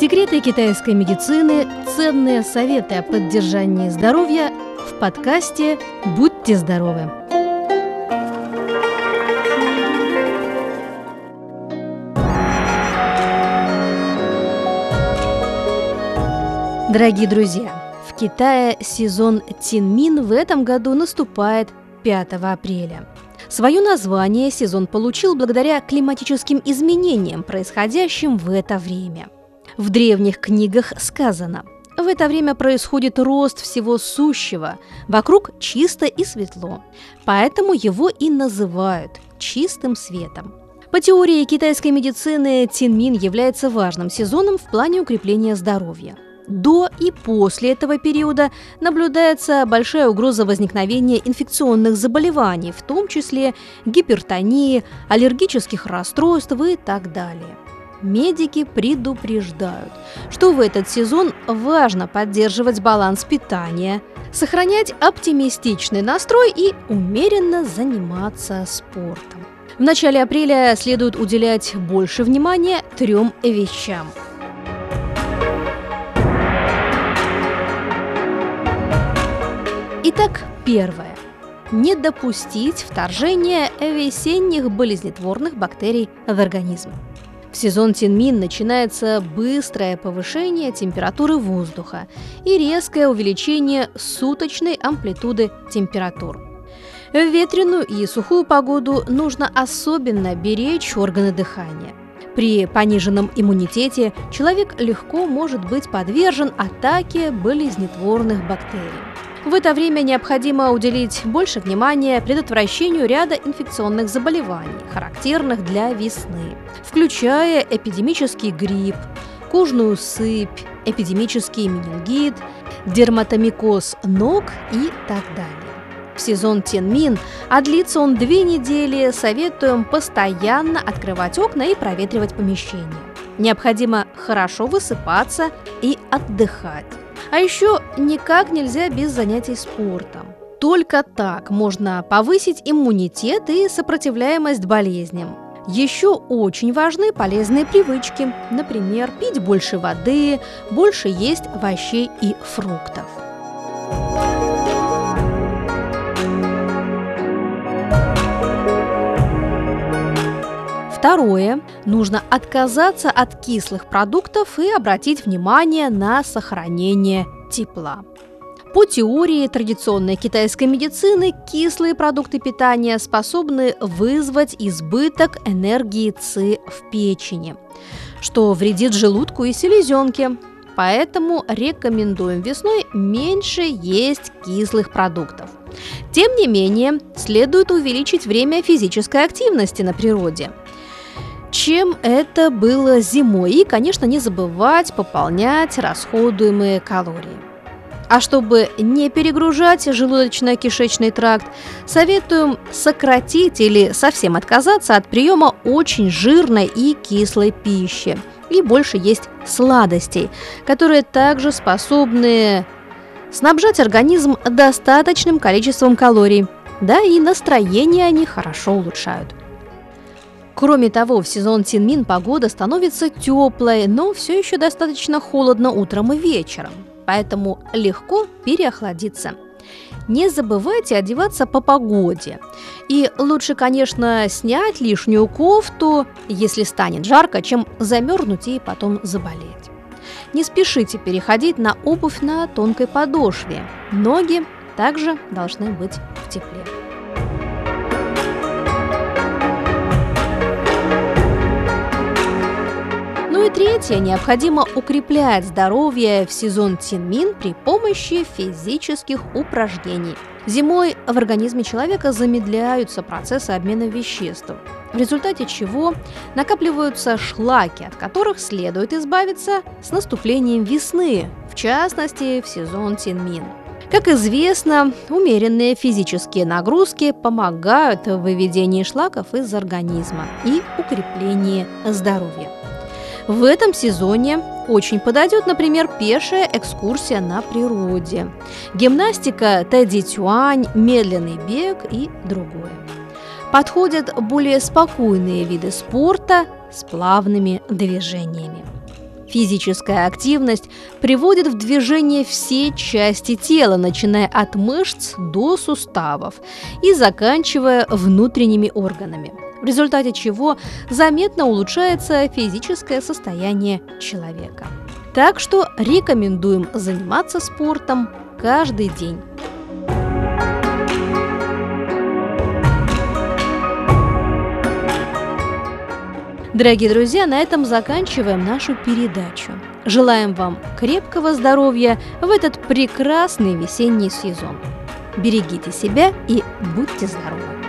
Секреты китайской медицины, ценные советы о поддержании здоровья в подкасте «Будьте здоровы». Дорогие друзья, в Китае сезон Тинмин в этом году наступает 5 апреля. Свое название сезон получил благодаря климатическим изменениям, происходящим в это время. В древних книгах сказано – в это время происходит рост всего сущего, вокруг чисто и светло, поэтому его и называют чистым светом. По теории китайской медицины Тинмин является важным сезоном в плане укрепления здоровья – до и после этого периода наблюдается большая угроза возникновения инфекционных заболеваний, в том числе гипертонии, аллергических расстройств и так далее. Медики предупреждают, что в этот сезон важно поддерживать баланс питания, сохранять оптимистичный настрой и умеренно заниматься спортом. В начале апреля следует уделять больше внимания трем вещам – Итак, первое. Не допустить вторжения весенних болезнетворных бактерий в организм. В сезон Тинмин начинается быстрое повышение температуры воздуха и резкое увеличение суточной амплитуды температур. В ветреную и сухую погоду нужно особенно беречь органы дыхания. При пониженном иммунитете человек легко может быть подвержен атаке болезнетворных бактерий. В это время необходимо уделить больше внимания предотвращению ряда инфекционных заболеваний, характерных для весны, включая эпидемический грипп, кожную сыпь, эпидемический менингит, дерматомикоз ног и так далее. В сезон Тенмин, а длится он две недели, советуем постоянно открывать окна и проветривать помещение. Необходимо хорошо высыпаться и отдыхать. А еще никак нельзя без занятий спортом. Только так можно повысить иммунитет и сопротивляемость болезням. Еще очень важны полезные привычки, например, пить больше воды, больше есть овощей и фруктов. Второе. Нужно отказаться от кислых продуктов и обратить внимание на сохранение тепла. По теории традиционной китайской медицины, кислые продукты питания способны вызвать избыток энергии ЦИ в печени, что вредит желудку и селезенке. Поэтому рекомендуем весной меньше есть кислых продуктов. Тем не менее, следует увеличить время физической активности на природе – чем это было зимой. И, конечно, не забывать пополнять расходуемые калории. А чтобы не перегружать желудочно-кишечный тракт, советуем сократить или совсем отказаться от приема очень жирной и кислой пищи и больше есть сладостей, которые также способны снабжать организм достаточным количеством калорий. Да и настроение они хорошо улучшают. Кроме того, в сезон Тинмин погода становится теплой, но все еще достаточно холодно утром и вечером, поэтому легко переохладиться. Не забывайте одеваться по погоде. И лучше, конечно, снять лишнюю кофту, если станет жарко, чем замерзнуть и потом заболеть. Не спешите переходить на обувь на тонкой подошве. Ноги также должны быть в тепле. Ну и третье, необходимо укреплять здоровье в сезон Тинмин при помощи физических упражнений. Зимой в организме человека замедляются процессы обмена веществ, в результате чего накапливаются шлаки, от которых следует избавиться с наступлением весны, в частности в сезон Тинмин. Как известно, умеренные физические нагрузки помогают в выведении шлаков из организма и укреплении здоровья. В этом сезоне очень подойдет, например, пешая экскурсия на природе, гимнастика Тэдди Тюань, медленный бег и другое. Подходят более спокойные виды спорта с плавными движениями. Физическая активность приводит в движение все части тела, начиная от мышц до суставов и заканчивая внутренними органами, в результате чего заметно улучшается физическое состояние человека. Так что рекомендуем заниматься спортом каждый день. Дорогие друзья, на этом заканчиваем нашу передачу. Желаем вам крепкого здоровья в этот прекрасный весенний сезон. Берегите себя и будьте здоровы!